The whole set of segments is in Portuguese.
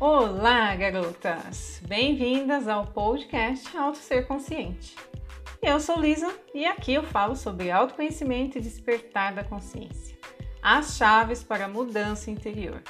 Olá, garotas! Bem-vindas ao podcast Auto Ser Consciente. Eu sou Lisa e aqui eu falo sobre autoconhecimento e despertar da consciência, as chaves para a mudança interior.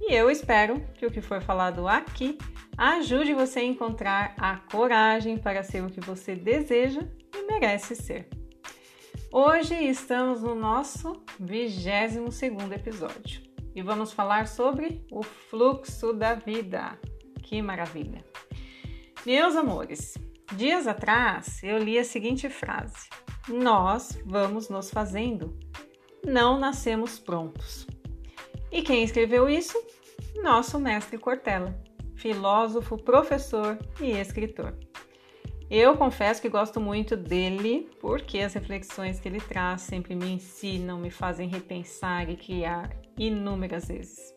E eu espero que o que for falado aqui ajude você a encontrar a coragem para ser o que você deseja e merece ser. Hoje estamos no nosso 22 segundo episódio e vamos falar sobre o fluxo da vida. Que maravilha! Meus amores, dias atrás eu li a seguinte frase: Nós vamos nos fazendo, não nascemos prontos. E quem escreveu isso? Nosso mestre Cortella, filósofo, professor e escritor. Eu confesso que gosto muito dele porque as reflexões que ele traz sempre me ensinam, me fazem repensar e criar inúmeras vezes.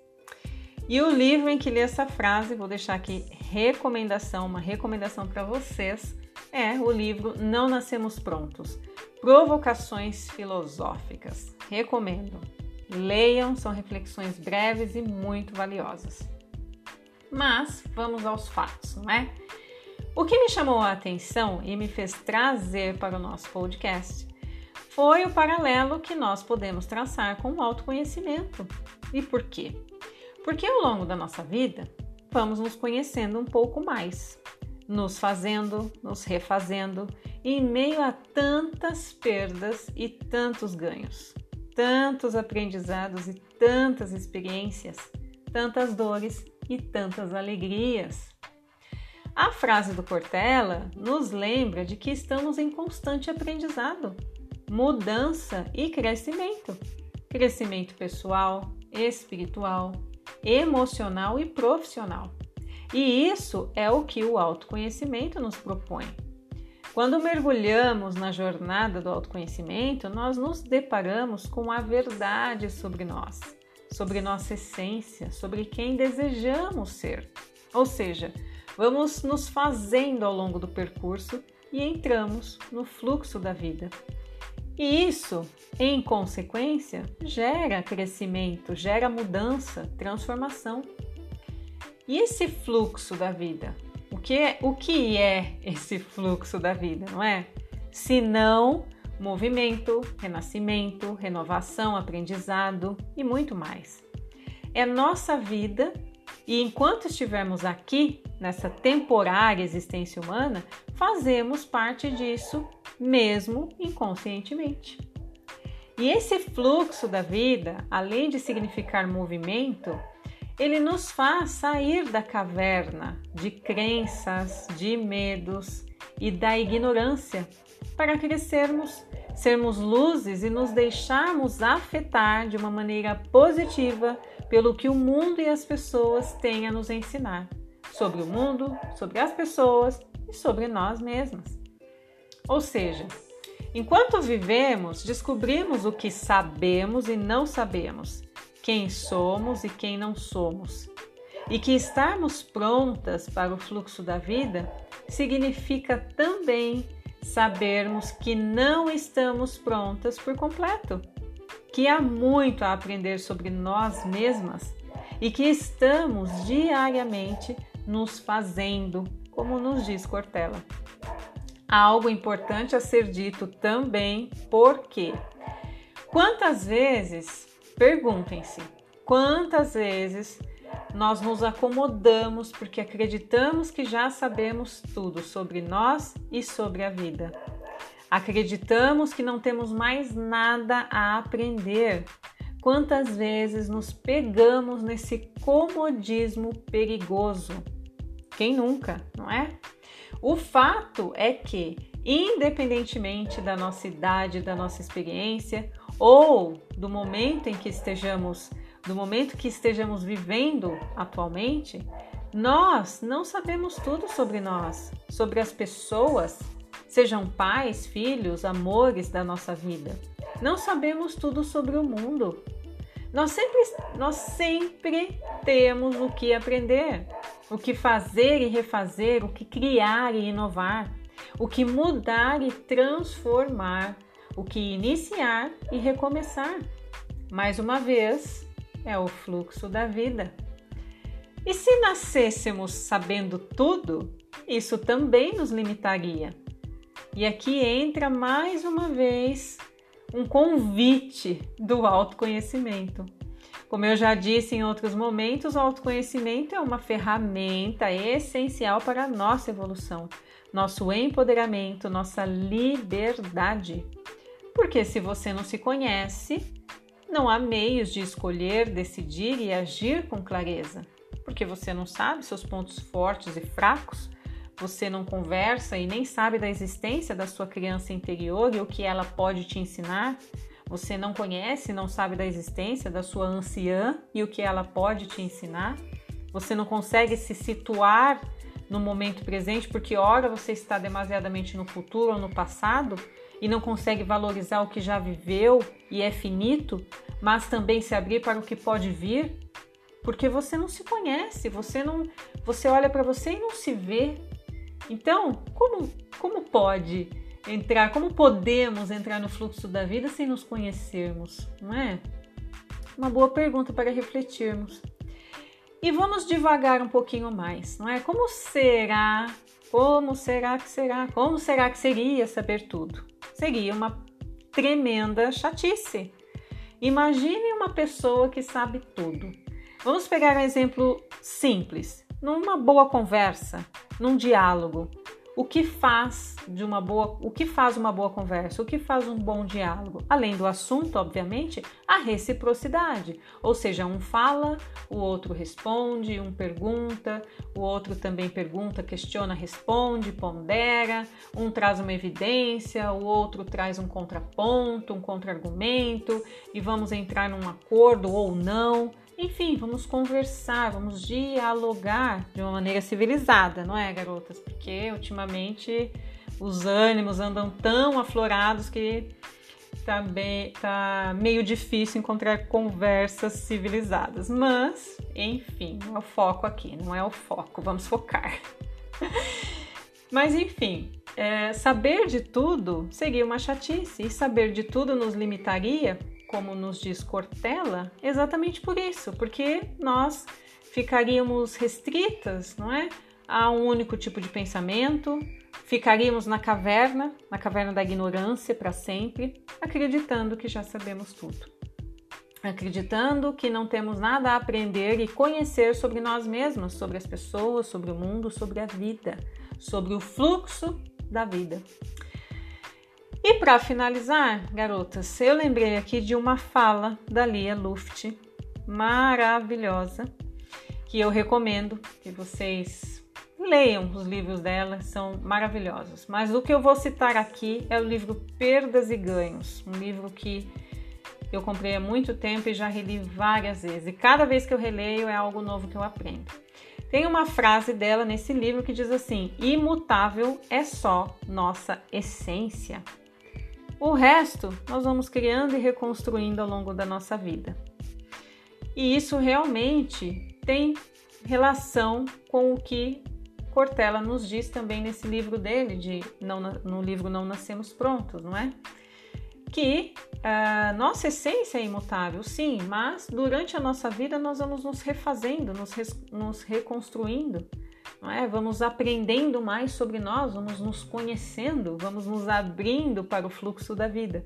E o livro em que li essa frase, vou deixar aqui recomendação, uma recomendação para vocês, é o livro Não Nascemos Prontos Provocações Filosóficas. Recomendo. Leiam, são reflexões breves e muito valiosas. Mas vamos aos fatos, não é? O que me chamou a atenção e me fez trazer para o nosso podcast foi o paralelo que nós podemos traçar com o autoconhecimento. E por quê? Porque ao longo da nossa vida, vamos nos conhecendo um pouco mais, nos fazendo, nos refazendo, em meio a tantas perdas e tantos ganhos, tantos aprendizados e tantas experiências, tantas dores e tantas alegrias. A frase do Cortella nos lembra de que estamos em constante aprendizado mudança e crescimento. Crescimento pessoal, espiritual, emocional e profissional. E isso é o que o autoconhecimento nos propõe. Quando mergulhamos na jornada do autoconhecimento, nós nos deparamos com a verdade sobre nós, sobre nossa essência, sobre quem desejamos ser. Ou seja, vamos nos fazendo ao longo do percurso e entramos no fluxo da vida, e isso, em consequência, gera crescimento, gera mudança, transformação. E esse fluxo da vida? O que é, o que é esse fluxo da vida, não é? Se não movimento, renascimento, renovação, aprendizado e muito mais. É nossa vida e enquanto estivermos aqui, nessa temporária existência humana, fazemos parte disso mesmo inconscientemente. E esse fluxo da vida, além de significar movimento, ele nos faz sair da caverna de crenças, de medos e da ignorância para crescermos, sermos luzes e nos deixarmos afetar de uma maneira positiva pelo que o mundo e as pessoas têm a nos ensinar sobre o mundo, sobre as pessoas e sobre nós mesmas. Ou seja, enquanto vivemos, descobrimos o que sabemos e não sabemos, quem somos e quem não somos. E que estarmos prontas para o fluxo da vida significa também sabermos que não estamos prontas por completo, que há muito a aprender sobre nós mesmas e que estamos diariamente nos fazendo, como nos diz Cortella algo importante a ser dito também, porque quantas vezes, perguntem-se, quantas vezes nós nos acomodamos porque acreditamos que já sabemos tudo sobre nós e sobre a vida. Acreditamos que não temos mais nada a aprender. Quantas vezes nos pegamos nesse comodismo perigoso? Quem nunca, não é? O fato é que, independentemente da nossa idade, da nossa experiência ou do momento em que estejamos, do momento que estejamos vivendo atualmente, nós não sabemos tudo sobre nós, sobre as pessoas, sejam pais, filhos, amores da nossa vida. Não sabemos tudo sobre o mundo. Nós sempre, nós sempre temos o que aprender o que fazer e refazer, o que criar e inovar, o que mudar e transformar, o que iniciar e recomeçar. Mais uma vez, é o fluxo da vida. E se nascêssemos sabendo tudo, isso também nos limitaria. E aqui entra mais uma vez um convite do autoconhecimento. Como eu já disse em outros momentos, o autoconhecimento é uma ferramenta essencial para a nossa evolução, nosso empoderamento, nossa liberdade. Porque se você não se conhece, não há meios de escolher, decidir e agir com clareza. Porque você não sabe seus pontos fortes e fracos, você não conversa e nem sabe da existência da sua criança interior e o que ela pode te ensinar. Você não conhece, não sabe da existência da sua anciã e o que ela pode te ensinar. Você não consegue se situar no momento presente porque ora você está demasiadamente no futuro ou no passado e não consegue valorizar o que já viveu e é finito, mas também se abrir para o que pode vir, porque você não se conhece, você não, você olha para você e não se vê, então, como, como pode entrar, como podemos entrar no fluxo da vida sem nos conhecermos, não é? Uma boa pergunta para refletirmos. E vamos devagar um pouquinho mais, não é? Como será? Como será que será? Como será que seria saber tudo? Seria uma tremenda chatice. Imagine uma pessoa que sabe tudo. Vamos pegar um exemplo simples numa boa conversa, num diálogo. O que faz de uma boa, o que faz uma boa conversa? O que faz um bom diálogo? Além do assunto, obviamente, a reciprocidade. Ou seja, um fala, o outro responde, um pergunta, o outro também pergunta, questiona, responde, pondera, um traz uma evidência, o outro traz um contraponto, um contra-argumento e vamos entrar num acordo ou não. Enfim, vamos conversar, vamos dialogar de uma maneira civilizada, não é, garotas? Porque ultimamente os ânimos andam tão aflorados que tá, bem, tá meio difícil encontrar conversas civilizadas. Mas, enfim, é o foco aqui, não é o foco, vamos focar. Mas enfim, é, saber de tudo seria uma chatice, e saber de tudo nos limitaria como nos diz Cortella, exatamente por isso, porque nós ficaríamos restritas, não é? A um único tipo de pensamento, ficaríamos na caverna, na caverna da ignorância para sempre, acreditando que já sabemos tudo. Acreditando que não temos nada a aprender e conhecer sobre nós mesmos, sobre as pessoas, sobre o mundo, sobre a vida, sobre o fluxo da vida. E para finalizar, garotas, eu lembrei aqui de uma fala da Lia Luft, maravilhosa, que eu recomendo que vocês leiam os livros dela, são maravilhosos. Mas o que eu vou citar aqui é o livro Perdas e Ganhos, um livro que eu comprei há muito tempo e já reli várias vezes. E cada vez que eu releio é algo novo que eu aprendo. Tem uma frase dela nesse livro que diz assim: imutável é só nossa essência. O resto nós vamos criando e reconstruindo ao longo da nossa vida. E isso realmente tem relação com o que Cortella nos diz também nesse livro dele, de não, no livro Não Nascemos Prontos, não é? Que a nossa essência é imutável, sim, mas durante a nossa vida nós vamos nos refazendo, nos, nos reconstruindo é? Vamos aprendendo mais sobre nós, vamos nos conhecendo, vamos nos abrindo para o fluxo da vida.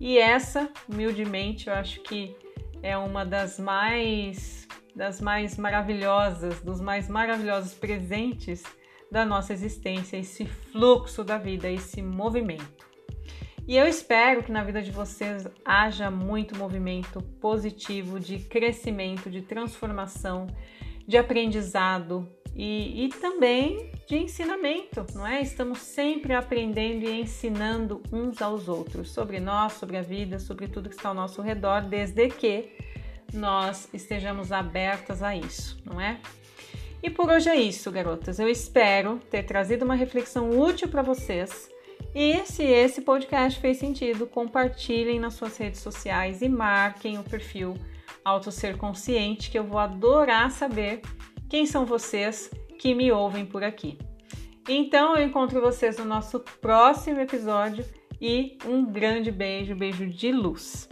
E essa, humildemente, eu acho que é uma das mais das mais maravilhosas, dos mais maravilhosos presentes da nossa existência, esse fluxo da vida, esse movimento. E eu espero que na vida de vocês haja muito movimento positivo de crescimento, de transformação, de aprendizado, e, e também de ensinamento, não é? Estamos sempre aprendendo e ensinando uns aos outros sobre nós, sobre a vida, sobre tudo que está ao nosso redor, desde que nós estejamos abertas a isso, não é? E por hoje é isso, garotas. Eu espero ter trazido uma reflexão útil para vocês. E se esse podcast fez sentido, compartilhem nas suas redes sociais e marquem o perfil Auto Ser Consciente, que eu vou adorar saber quem são vocês que me ouvem por aqui. Então eu encontro vocês no nosso próximo episódio e um grande beijo, beijo de luz.